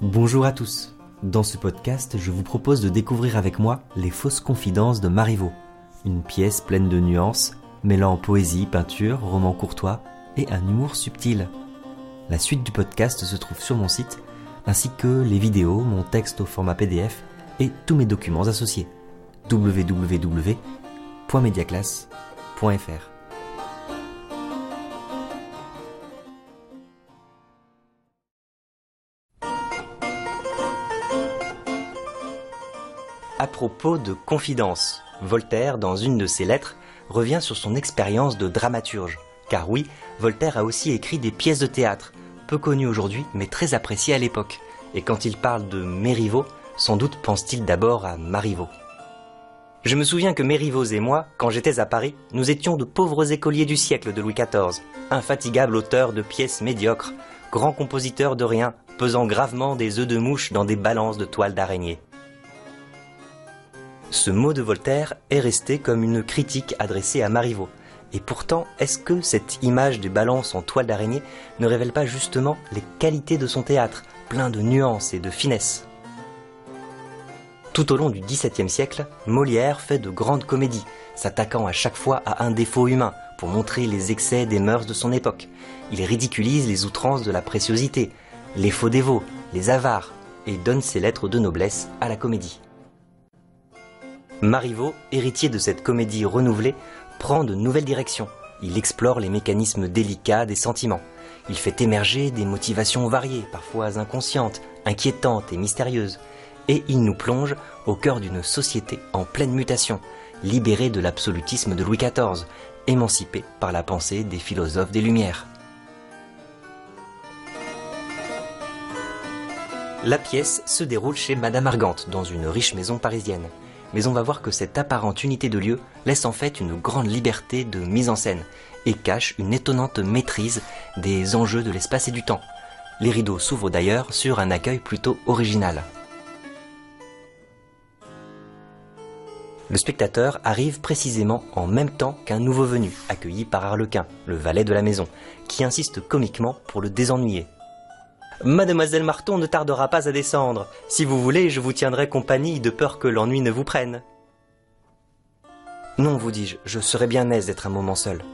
Bonjour à tous. Dans ce podcast, je vous propose de découvrir avec moi Les fausses confidences de Marivaux, une pièce pleine de nuances, mêlant poésie, peinture, roman courtois et un humour subtil. La suite du podcast se trouve sur mon site, ainsi que les vidéos, mon texte au format PDF et tous mes documents associés. www.mediaclasse.fr propos de confidence, Voltaire, dans une de ses lettres, revient sur son expérience de dramaturge. Car oui, Voltaire a aussi écrit des pièces de théâtre, peu connues aujourd'hui, mais très appréciées à l'époque. Et quand il parle de Mériveau, sans doute pense-t-il d'abord à Marivaux. Je me souviens que Mériveau et moi, quand j'étais à Paris, nous étions de pauvres écoliers du siècle de Louis XIV, infatigables auteurs de pièces médiocres, grands compositeurs de rien, pesant gravement des œufs de mouche dans des balances de toile d'araignée. Ce mot de Voltaire est resté comme une critique adressée à Marivaux. Et pourtant, est-ce que cette image des balances en toile d'araignée ne révèle pas justement les qualités de son théâtre, plein de nuances et de finesse? Tout au long du XVIIe siècle, Molière fait de grandes comédies, s'attaquant à chaque fois à un défaut humain pour montrer les excès des mœurs de son époque. Il ridiculise les outrances de la préciosité, les faux dévots, les avares, et donne ses lettres de noblesse à la comédie. Marivaux, héritier de cette comédie renouvelée, prend de nouvelles directions. Il explore les mécanismes délicats des sentiments. Il fait émerger des motivations variées, parfois inconscientes, inquiétantes et mystérieuses. Et il nous plonge au cœur d'une société en pleine mutation, libérée de l'absolutisme de Louis XIV, émancipée par la pensée des philosophes des Lumières. La pièce se déroule chez Madame Argante, dans une riche maison parisienne mais on va voir que cette apparente unité de lieu laisse en fait une grande liberté de mise en scène et cache une étonnante maîtrise des enjeux de l'espace et du temps. Les rideaux s'ouvrent d'ailleurs sur un accueil plutôt original. Le spectateur arrive précisément en même temps qu'un nouveau venu, accueilli par Arlequin, le valet de la maison, qui insiste comiquement pour le désennuyer. Mademoiselle Marton ne tardera pas à descendre. Si vous voulez, je vous tiendrai compagnie de peur que l'ennui ne vous prenne. Non, vous dis-je, je serais bien aise d'être un moment seul.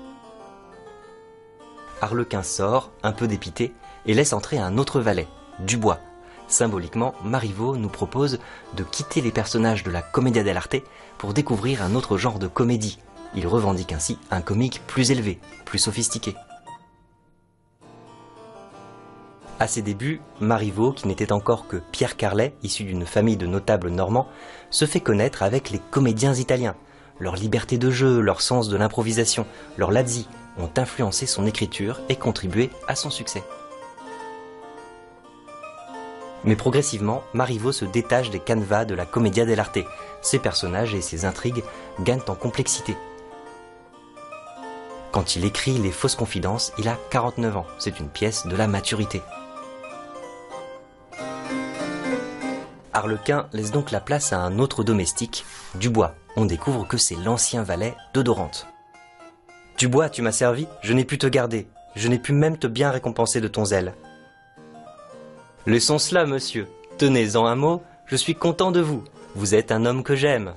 Arlequin sort, un peu dépité, et laisse entrer un autre valet, Dubois. Symboliquement, Marivaux nous propose de quitter les personnages de la Commedia dell'arte pour découvrir un autre genre de comédie. Il revendique ainsi un comique plus élevé, plus sophistiqué. À ses débuts, Marivaux, qui n'était encore que Pierre Carlet, issu d'une famille de notables normands, se fait connaître avec les comédiens italiens. Leur liberté de jeu, leur sens de l'improvisation, leur lazzi ont influencé son écriture et contribué à son succès. Mais progressivement, Marivaux se détache des canevas de la commedia dell'arte. Ses personnages et ses intrigues gagnent en complexité. Quand il écrit Les fausses confidences, il a 49 ans. C'est une pièce de la maturité. Harlequin laisse donc la place à un autre domestique, Dubois. On découvre que c'est l'ancien valet de Dorante. Dubois, tu m'as servi, je n'ai pu te garder, je n'ai pu même te bien récompenser de ton zèle. Laissons cela, monsieur. Tenez-en un mot, je suis content de vous. Vous êtes un homme que j'aime.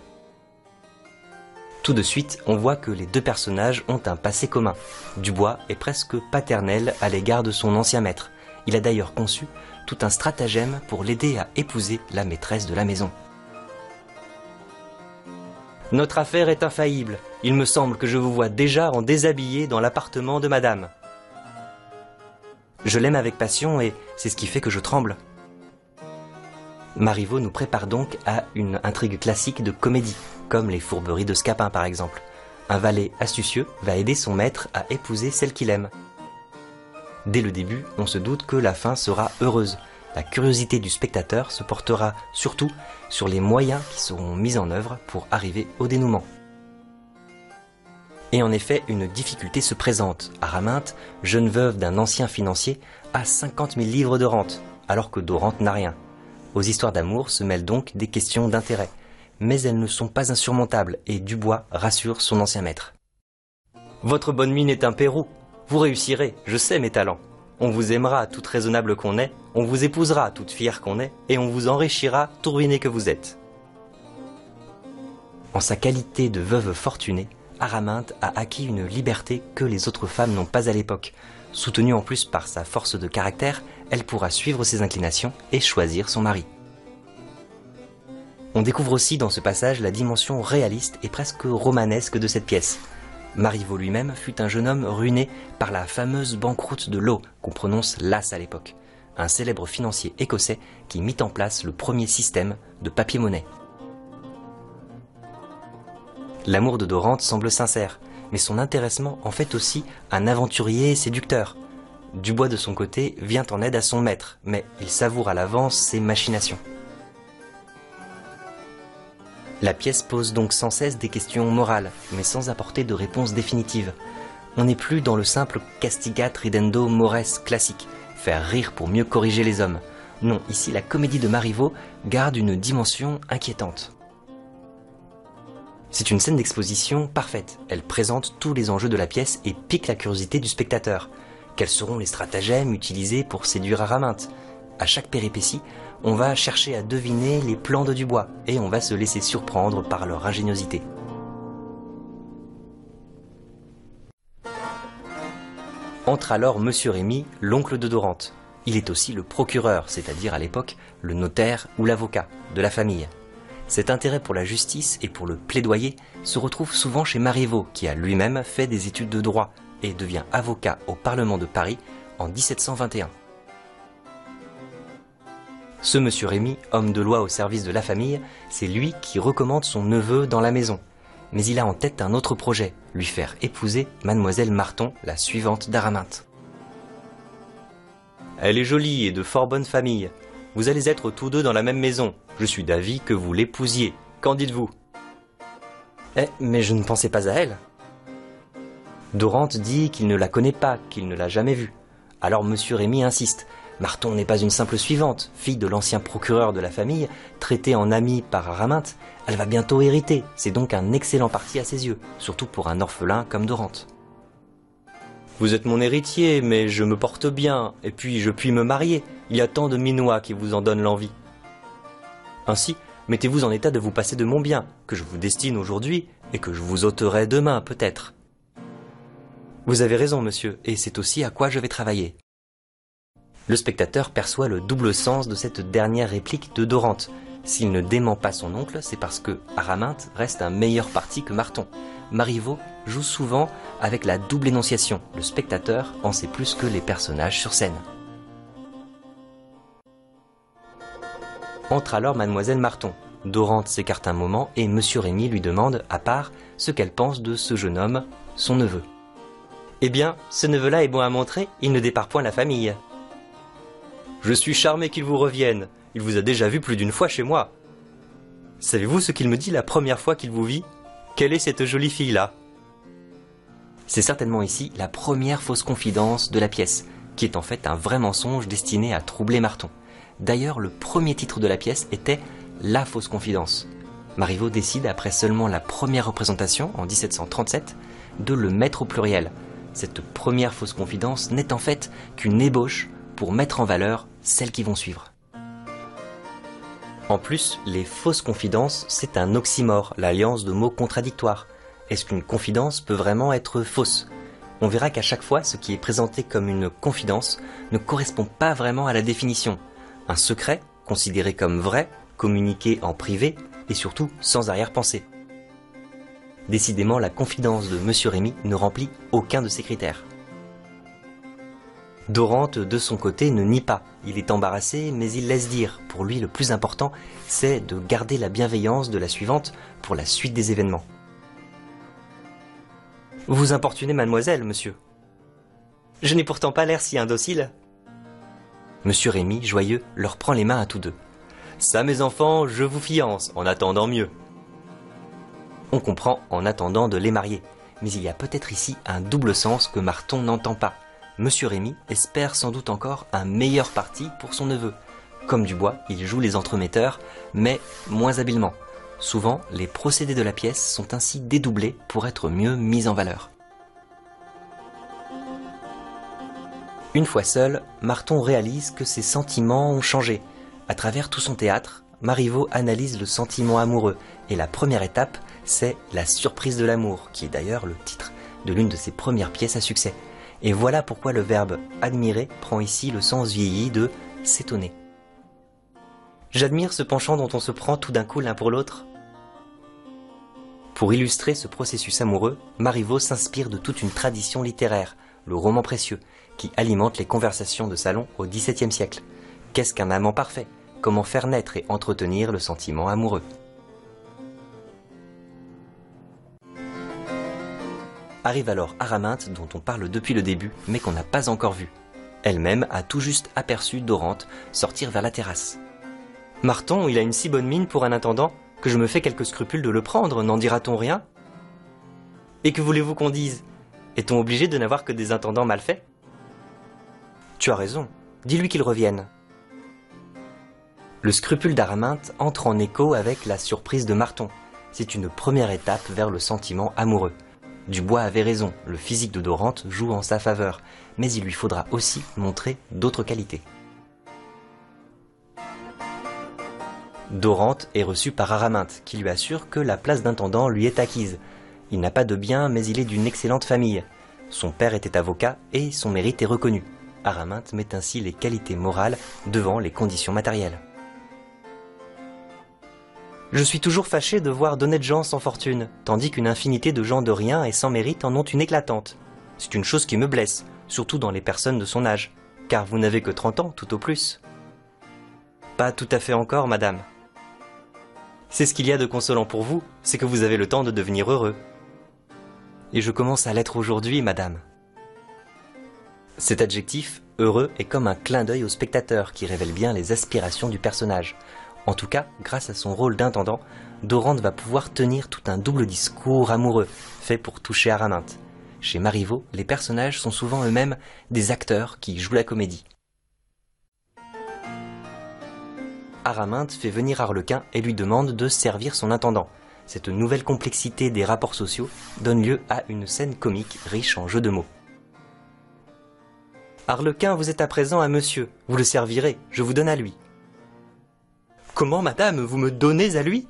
Tout de suite, on voit que les deux personnages ont un passé commun. Dubois est presque paternel à l'égard de son ancien maître. Il a d'ailleurs conçu tout un stratagème pour l'aider à épouser la maîtresse de la maison. Notre affaire est infaillible. Il me semble que je vous vois déjà en déshabillé dans l'appartement de madame. Je l'aime avec passion et c'est ce qui fait que je tremble. Marivaux nous prépare donc à une intrigue classique de comédie, comme les fourberies de Scapin par exemple. Un valet astucieux va aider son maître à épouser celle qu'il aime. Dès le début, on se doute que la fin sera heureuse. La curiosité du spectateur se portera surtout sur les moyens qui seront mis en œuvre pour arriver au dénouement. Et en effet, une difficulté se présente. Araminte, jeune veuve d'un ancien financier, a 50 000 livres de rente, alors que Dorante n'a rien. Aux histoires d'amour se mêlent donc des questions d'intérêt, mais elles ne sont pas insurmontables et Dubois rassure son ancien maître. Votre bonne mine est un pérou, vous réussirez, je sais mes talents. On vous aimera toute raisonnable qu'on est, on vous épousera toute fière qu'on est, et on vous enrichira tout ruiné que vous êtes. En sa qualité de veuve fortunée, Araminte a acquis une liberté que les autres femmes n'ont pas à l'époque. Soutenue en plus par sa force de caractère, elle pourra suivre ses inclinations et choisir son mari. On découvre aussi dans ce passage la dimension réaliste et presque romanesque de cette pièce. Marivaux lui-même fut un jeune homme ruiné par la fameuse banqueroute de l'eau qu'on prononce l'as à l'époque, un célèbre financier écossais qui mit en place le premier système de papier-monnaie. L'amour de Dorante semble sincère, mais son intéressement en fait aussi un aventurier séducteur. Dubois de son côté vient en aide à son maître, mais il savoure à l'avance ses machinations. La pièce pose donc sans cesse des questions morales, mais sans apporter de réponse définitive. On n'est plus dans le simple castigat ridendo mores classique, faire rire pour mieux corriger les hommes. Non, ici la comédie de Marivaux garde une dimension inquiétante. C'est une scène d'exposition parfaite. Elle présente tous les enjeux de la pièce et pique la curiosité du spectateur. Quels seront les stratagèmes utilisés pour séduire Araminte À chaque péripétie, on va chercher à deviner les plans de Dubois et on va se laisser surprendre par leur ingéniosité. Entre alors Monsieur Rémy, l'oncle de Dorante. Il est aussi le procureur, c'est-à-dire à, l'époque le notaire ou l'avocat de la famille. Cet intérêt pour la justice et pour le plaidoyer se retrouve souvent chez Marivaux, qui a lui-même fait des études de droit et devient avocat au Parlement de Paris en 1721. Ce monsieur Rémy, homme de loi au service de la famille, c'est lui qui recommande son neveu dans la maison. Mais il a en tête un autre projet, lui faire épouser mademoiselle Marton, la suivante d'Araminte. Elle est jolie et de fort bonne famille. Vous allez être tous deux dans la même maison. Je suis d'avis que vous l'épousiez. Qu'en dites-vous? Eh, mais je ne pensais pas à elle. Dorante dit qu'il ne la connaît pas, qu'il ne l'a jamais vue. Alors monsieur Rémy insiste. Marton n'est pas une simple suivante, fille de l'ancien procureur de la famille, traitée en amie par Araminte. Elle va bientôt hériter, c'est donc un excellent parti à ses yeux, surtout pour un orphelin comme Dorante. Vous êtes mon héritier, mais je me porte bien, et puis je puis me marier. Il y a tant de minois qui vous en donnent l'envie. Ainsi, mettez-vous en état de vous passer de mon bien, que je vous destine aujourd'hui, et que je vous ôterai demain, peut-être. Vous avez raison, monsieur, et c'est aussi à quoi je vais travailler. Le spectateur perçoit le double sens de cette dernière réplique de Dorante. S'il ne dément pas son oncle, c'est parce que Araminte reste un meilleur parti que Marton. Marivaux joue souvent avec la double énonciation. Le spectateur en sait plus que les personnages sur scène. Entre alors mademoiselle Marton. Dorante s'écarte un moment et monsieur Rémy lui demande, à part, ce qu'elle pense de ce jeune homme, son neveu. Eh bien, ce neveu-là est bon à montrer, il ne départ point la famille. Je suis charmé qu'il vous revienne. Il vous a déjà vu plus d'une fois chez moi. Savez-vous ce qu'il me dit la première fois qu'il vous vit? Quelle est cette jolie fille-là? C'est certainement ici la première fausse confidence de la pièce, qui est en fait un vrai mensonge destiné à troubler Marton. D'ailleurs, le premier titre de la pièce était La fausse confidence. Marivaux décide, après seulement la première représentation, en 1737, de le mettre au pluriel. Cette première fausse confidence n'est en fait qu'une ébauche pour mettre en valeur celles qui vont suivre. En plus, les fausses confidences, c'est un oxymore, l'alliance de mots contradictoires. Est-ce qu'une confidence peut vraiment être fausse? On verra qu'à chaque fois, ce qui est présenté comme une confidence ne correspond pas vraiment à la définition. Un secret, considéré comme vrai, communiqué en privé et surtout sans arrière-pensée. Décidément, la confidence de M. Rémy ne remplit aucun de ces critères. Dorante, de son côté, ne nie pas. Il est embarrassé, mais il laisse dire. Pour lui, le plus important, c'est de garder la bienveillance de la suivante pour la suite des événements. Vous importunez mademoiselle, monsieur. Je n'ai pourtant pas l'air si indocile. Monsieur Rémy, joyeux, leur prend les mains à tous deux. Ça, mes enfants, je vous fiance, en attendant mieux. On comprend en attendant de les marier, mais il y a peut-être ici un double sens que Marton n'entend pas. Monsieur Rémy espère sans doute encore un meilleur parti pour son neveu. Comme Dubois, il joue les entremetteurs, mais moins habilement. Souvent, les procédés de la pièce sont ainsi dédoublés pour être mieux mis en valeur. Une fois seul, Marton réalise que ses sentiments ont changé. À travers tout son théâtre, Marivaux analyse le sentiment amoureux et la première étape, c'est la surprise de l'amour, qui est d'ailleurs le titre de l'une de ses premières pièces à succès. Et voilà pourquoi le verbe admirer prend ici le sens vieilli de s'étonner. J'admire ce penchant dont on se prend tout d'un coup l'un pour l'autre. Pour illustrer ce processus amoureux, Marivaux s'inspire de toute une tradition littéraire, le roman précieux, qui alimente les conversations de salon au XVIIe siècle. Qu'est-ce qu'un amant parfait? Comment faire naître et entretenir le sentiment amoureux? Arrive alors Araminte dont on parle depuis le début mais qu'on n'a pas encore vu. Elle-même a tout juste aperçu Dorante sortir vers la terrasse. Marton, il a une si bonne mine pour un intendant que je me fais quelques scrupules de le prendre, n'en dira-t-on rien? Et que voulez-vous qu'on dise? Est-on obligé de n'avoir que des intendants mal faits? Tu as raison, dis-lui qu'il revienne. Le scrupule d'Araminte entre en écho avec la surprise de Marton. C'est une première étape vers le sentiment amoureux. Dubois avait raison, le physique de Dorante joue en sa faveur, mais il lui faudra aussi montrer d'autres qualités. Dorante est reçu par Araminte, qui lui assure que la place d'intendant lui est acquise. Il n'a pas de bien, mais il est d'une excellente famille. Son père était avocat et son mérite est reconnu. Araminte met ainsi les qualités morales devant les conditions matérielles. Je suis toujours fâché de voir d'honnêtes gens sans fortune, tandis qu'une infinité de gens de rien et sans mérite en ont une éclatante. C'est une chose qui me blesse, surtout dans les personnes de son âge, car vous n'avez que 30 ans tout au plus. Pas tout à fait encore, madame. C'est ce qu'il y a de consolant pour vous, c'est que vous avez le temps de devenir heureux. Et je commence à l'être aujourd'hui, madame. Cet adjectif, heureux, est comme un clin d'œil au spectateur qui révèle bien les aspirations du personnage. En tout cas, grâce à son rôle d'intendant, Dorante va pouvoir tenir tout un double discours amoureux, fait pour toucher Araminte. Chez Marivaux, les personnages sont souvent eux-mêmes des acteurs qui jouent la comédie. Araminte fait venir Arlequin et lui demande de servir son intendant. Cette nouvelle complexité des rapports sociaux donne lieu à une scène comique riche en jeux de mots. Arlequin, vous êtes à présent à monsieur, vous le servirez, je vous donne à lui. Comment, madame, vous me donnez à lui?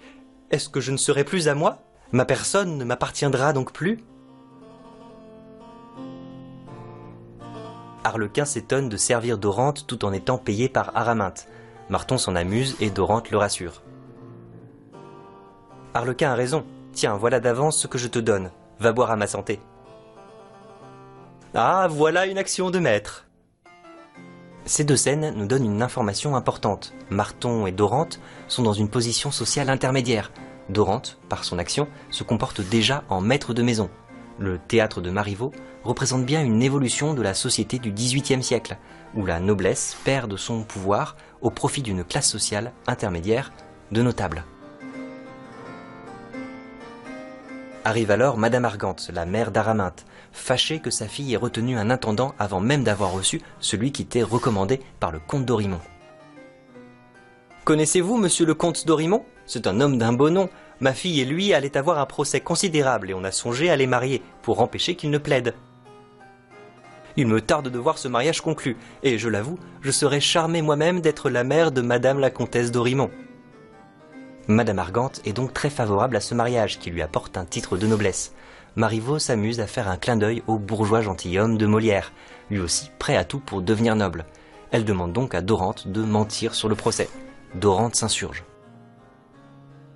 Est-ce que je ne serai plus à moi? Ma personne ne m'appartiendra donc plus Arlequin s'étonne de servir Dorante tout en étant payé par Araminte. Marton s'en amuse et Dorante le rassure. Arlequin a raison. Tiens, voilà d'avance ce que je te donne. Va boire à ma santé. Ah, voilà une action de maître. Ces deux scènes nous donnent une information importante. Marton et Dorante sont dans une position sociale intermédiaire. Dorante, par son action, se comporte déjà en maître de maison. Le théâtre de Marivaux représente bien une évolution de la société du XVIIIe siècle, où la noblesse perd de son pouvoir au profit d'une classe sociale intermédiaire de notables. Arrive alors Madame Argante, la mère d'Araminte, fâchée que sa fille ait retenu un intendant avant même d'avoir reçu celui qui était recommandé par le comte d'Orimont. Connaissez-vous monsieur le comte d'Orimont C'est un homme d'un beau nom. Ma fille et lui allaient avoir un procès considérable et on a songé à les marier pour empêcher qu'ils ne plaident. Il me tarde de voir ce mariage conclu, et je l'avoue, je serais charmé moi-même d'être la mère de Madame la comtesse d'Orimont. Madame Argante est donc très favorable à ce mariage qui lui apporte un titre de noblesse. Marivaux s'amuse à faire un clin d'œil au bourgeois gentilhomme de Molière, lui aussi prêt à tout pour devenir noble. Elle demande donc à Dorante de mentir sur le procès. Dorante s'insurge.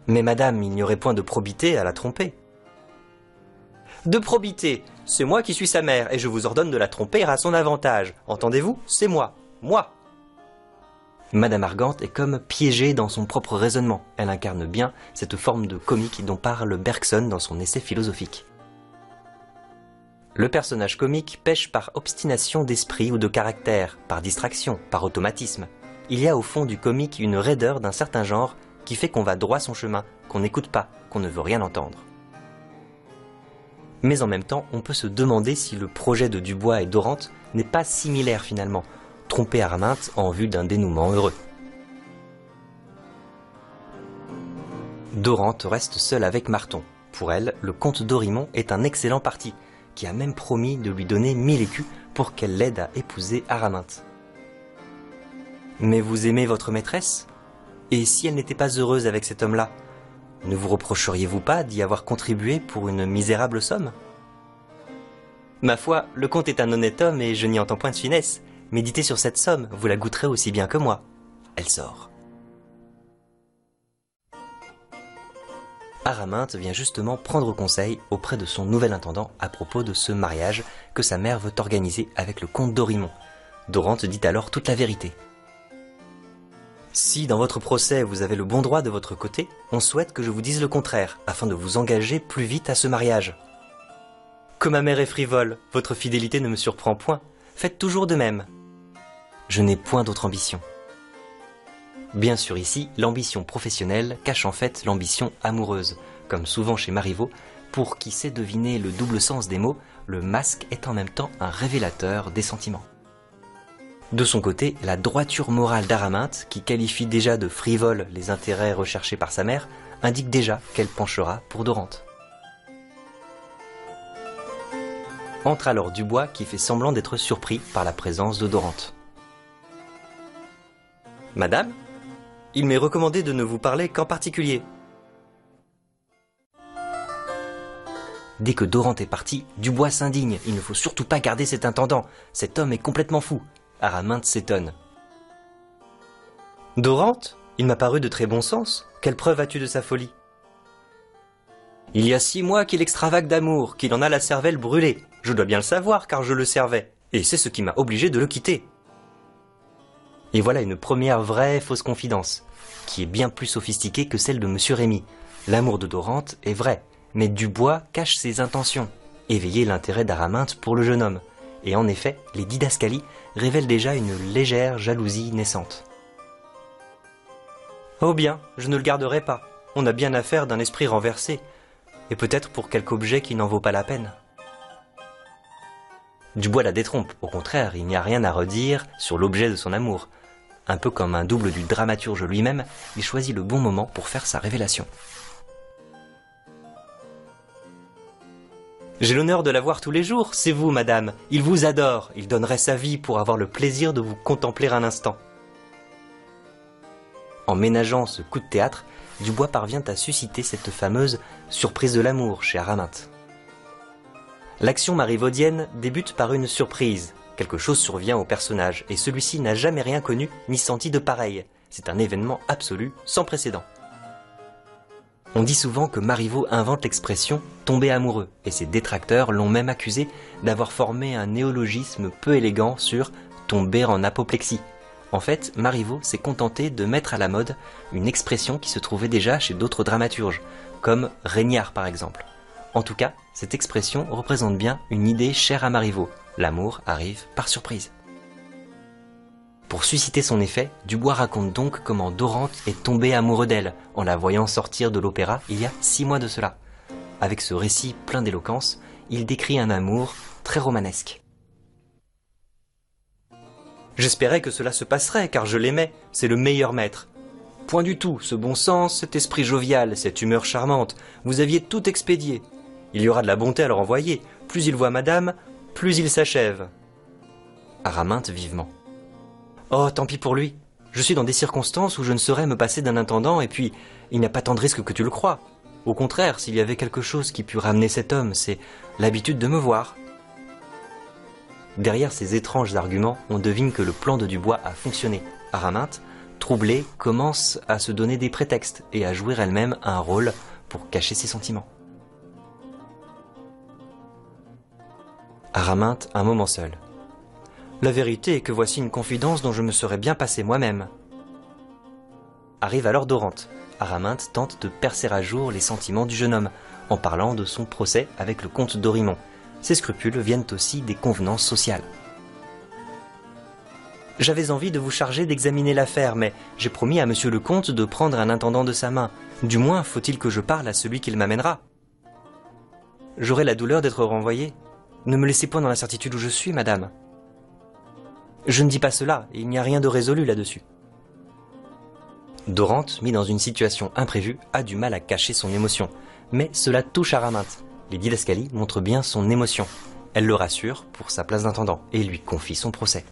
Mais madame, il n'y aurait point de probité à la tromper. De probité c'est moi qui suis sa mère, et je vous ordonne de la tromper à son avantage. Entendez-vous C'est moi. Moi Madame Argante est comme piégée dans son propre raisonnement. Elle incarne bien cette forme de comique dont parle Bergson dans son essai philosophique. Le personnage comique pêche par obstination d'esprit ou de caractère, par distraction, par automatisme. Il y a au fond du comique une raideur d'un certain genre qui fait qu'on va droit son chemin, qu'on n'écoute pas, qu'on ne veut rien entendre. Mais en même temps, on peut se demander si le projet de Dubois et Dorante n'est pas similaire finalement, tromper Arminte en vue d'un dénouement heureux. Dorante reste seule avec Marton. Pour elle, le comte d'Orimont est un excellent parti, qui a même promis de lui donner mille écus pour qu'elle l'aide à épouser Araminte. Mais vous aimez votre maîtresse? Et si elle n'était pas heureuse avec cet homme-là, ne vous reprocheriez-vous pas d'y avoir contribué pour une misérable somme? Ma foi, le comte est un honnête homme et je n'y entends point de finesse. Méditez sur cette somme, vous la goûterez aussi bien que moi. Elle sort. Araminte vient justement prendre conseil auprès de son nouvel intendant à propos de ce mariage que sa mère veut organiser avec le comte d'Orimont. Dorante dit alors toute la vérité. Si dans votre procès vous avez le bon droit de votre côté, on souhaite que je vous dise le contraire, afin de vous engager plus vite à ce mariage. Que ma mère est frivole, votre fidélité ne me surprend point. Faites toujours de même. Je n'ai point d'autre ambition. Bien sûr ici, l'ambition professionnelle cache en fait l'ambition amoureuse. Comme souvent chez Marivaux, pour qui sait deviner le double sens des mots, le masque est en même temps un révélateur des sentiments. De son côté, la droiture morale d'Araminte, qui qualifie déjà de frivole les intérêts recherchés par sa mère, indique déjà qu'elle penchera pour Dorante. Entre alors Dubois qui fait semblant d'être surpris par la présence de Dorante. Madame il m'est recommandé de ne vous parler qu'en particulier. Dès que Dorante est parti, Dubois s'indigne. Il ne faut surtout pas garder cet intendant. Cet homme est complètement fou. Araminte s'étonne. Dorante Il m'a paru de très bon sens. Quelle preuve as-tu de sa folie? Il y a six mois qu'il extravague d'amour, qu'il en a la cervelle brûlée. Je dois bien le savoir car je le servais. Et c'est ce qui m'a obligé de le quitter. Et voilà une première vraie fausse confidence, qui est bien plus sophistiquée que celle de Monsieur Rémy. L'amour de Dorante est vrai, mais Dubois cache ses intentions, éveiller l'intérêt d'Araminte pour le jeune homme. Et en effet, les didascalies révèlent déjà une légère jalousie naissante. Oh bien, je ne le garderai pas. On a bien affaire d'un esprit renversé, et peut-être pour quelque objet qui n'en vaut pas la peine. Dubois la détrompe, au contraire, il n'y a rien à redire sur l'objet de son amour. Un peu comme un double du dramaturge lui-même, il choisit le bon moment pour faire sa révélation. J'ai l'honneur de la voir tous les jours, c'est vous, madame. Il vous adore, il donnerait sa vie pour avoir le plaisir de vous contempler un instant. En ménageant ce coup de théâtre, Dubois parvient à susciter cette fameuse surprise de l'amour chez Araminte. L'action marivaudienne débute par une surprise, Quelque chose survient au personnage, et celui-ci n'a jamais rien connu ni senti de pareil. C'est un événement absolu, sans précédent. On dit souvent que Marivaux invente l'expression tomber amoureux, et ses détracteurs l'ont même accusé d'avoir formé un néologisme peu élégant sur tomber en apoplexie. En fait, Marivaux s'est contenté de mettre à la mode une expression qui se trouvait déjà chez d'autres dramaturges, comme Régnard par exemple. En tout cas, cette expression représente bien une idée chère à Marivaux, l'amour arrive par surprise. Pour susciter son effet, Dubois raconte donc comment Dorante est tombé amoureux d'elle en la voyant sortir de l'opéra il y a six mois de cela. Avec ce récit plein d'éloquence, il décrit un amour très romanesque. J'espérais que cela se passerait car je l'aimais, c'est le meilleur maître. Point du tout, ce bon sens, cet esprit jovial, cette humeur charmante, vous aviez tout expédié. Il y aura de la bonté à leur envoyer. Plus il voit madame, plus il s'achève. Araminte vivement. Oh, tant pis pour lui. Je suis dans des circonstances où je ne saurais me passer d'un intendant, et puis il n'y a pas tant de risque que tu le crois. Au contraire, s'il y avait quelque chose qui pût ramener cet homme, c'est l'habitude de me voir. Derrière ces étranges arguments, on devine que le plan de Dubois a fonctionné. Araminte, troublée, commence à se donner des prétextes et à jouer elle-même un rôle pour cacher ses sentiments. Araminte un moment seul. La vérité est que voici une confidence dont je me serais bien passé moi-même. Arrive alors Dorante. Araminte tente de percer à jour les sentiments du jeune homme en parlant de son procès avec le comte d'Orimont. Ses scrupules viennent aussi des convenances sociales. J'avais envie de vous charger d'examiner l'affaire, mais j'ai promis à monsieur le comte de prendre un intendant de sa main. Du moins, faut-il que je parle à celui qu'il m'amènera. J'aurai la douleur d'être renvoyé, ne me laissez point dans l'incertitude où je suis, madame. Je ne dis pas cela, il n'y a rien de résolu là-dessus. Dorante, mis dans une situation imprévue, a du mal à cacher son émotion. Mais cela touche Araminte. Les didascalies montrent bien son émotion. Elle le rassure pour sa place d'intendant et lui confie son procès.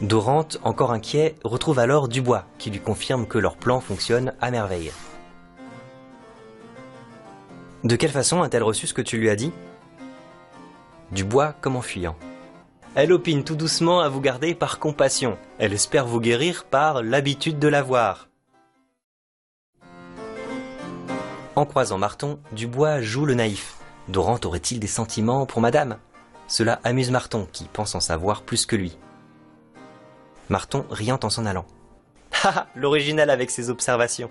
Dorante, encore inquiet, retrouve alors Dubois, qui lui confirme que leur plan fonctionne à merveille. De quelle façon a-t-elle reçu ce que tu lui as dit? Dubois comme en fuyant. Elle opine tout doucement à vous garder par compassion. Elle espère vous guérir par l'habitude de la voir. En croisant Marton, Dubois joue le naïf. Dorante aurait-il des sentiments pour madame? Cela amuse Marton, qui pense en savoir plus que lui. Marton riant en s'en allant. Ah L'original avec ses observations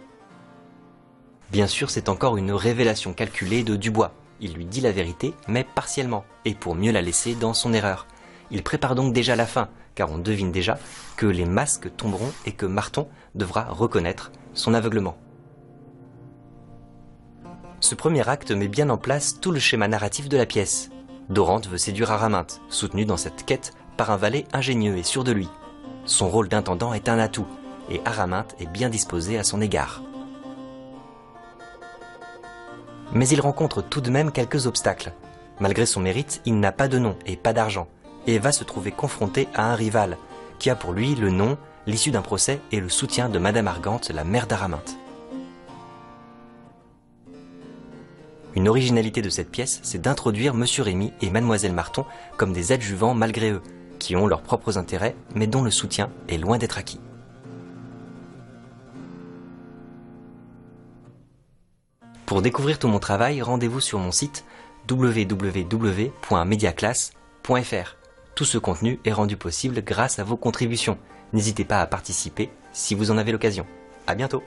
Bien sûr, c'est encore une révélation calculée de Dubois. Il lui dit la vérité, mais partiellement, et pour mieux la laisser dans son erreur. Il prépare donc déjà la fin, car on devine déjà que les masques tomberont et que Marton devra reconnaître son aveuglement. Ce premier acte met bien en place tout le schéma narratif de la pièce. Dorante veut séduire Araminte, soutenu dans cette quête par un valet ingénieux et sûr de lui. Son rôle d'intendant est un atout, et Araminte est bien disposé à son égard. Mais il rencontre tout de même quelques obstacles. Malgré son mérite, il n'a pas de nom et pas d'argent, et va se trouver confronté à un rival, qui a pour lui le nom, l'issue d'un procès et le soutien de Madame Argante, la mère d'Araminte. Une originalité de cette pièce, c'est d'introduire Monsieur Rémy et Mademoiselle Marton comme des adjuvants malgré eux, qui ont leurs propres intérêts, mais dont le soutien est loin d'être acquis. Pour découvrir tout mon travail, rendez-vous sur mon site www.mediaclass.fr. Tout ce contenu est rendu possible grâce à vos contributions. N'hésitez pas à participer si vous en avez l'occasion. À bientôt!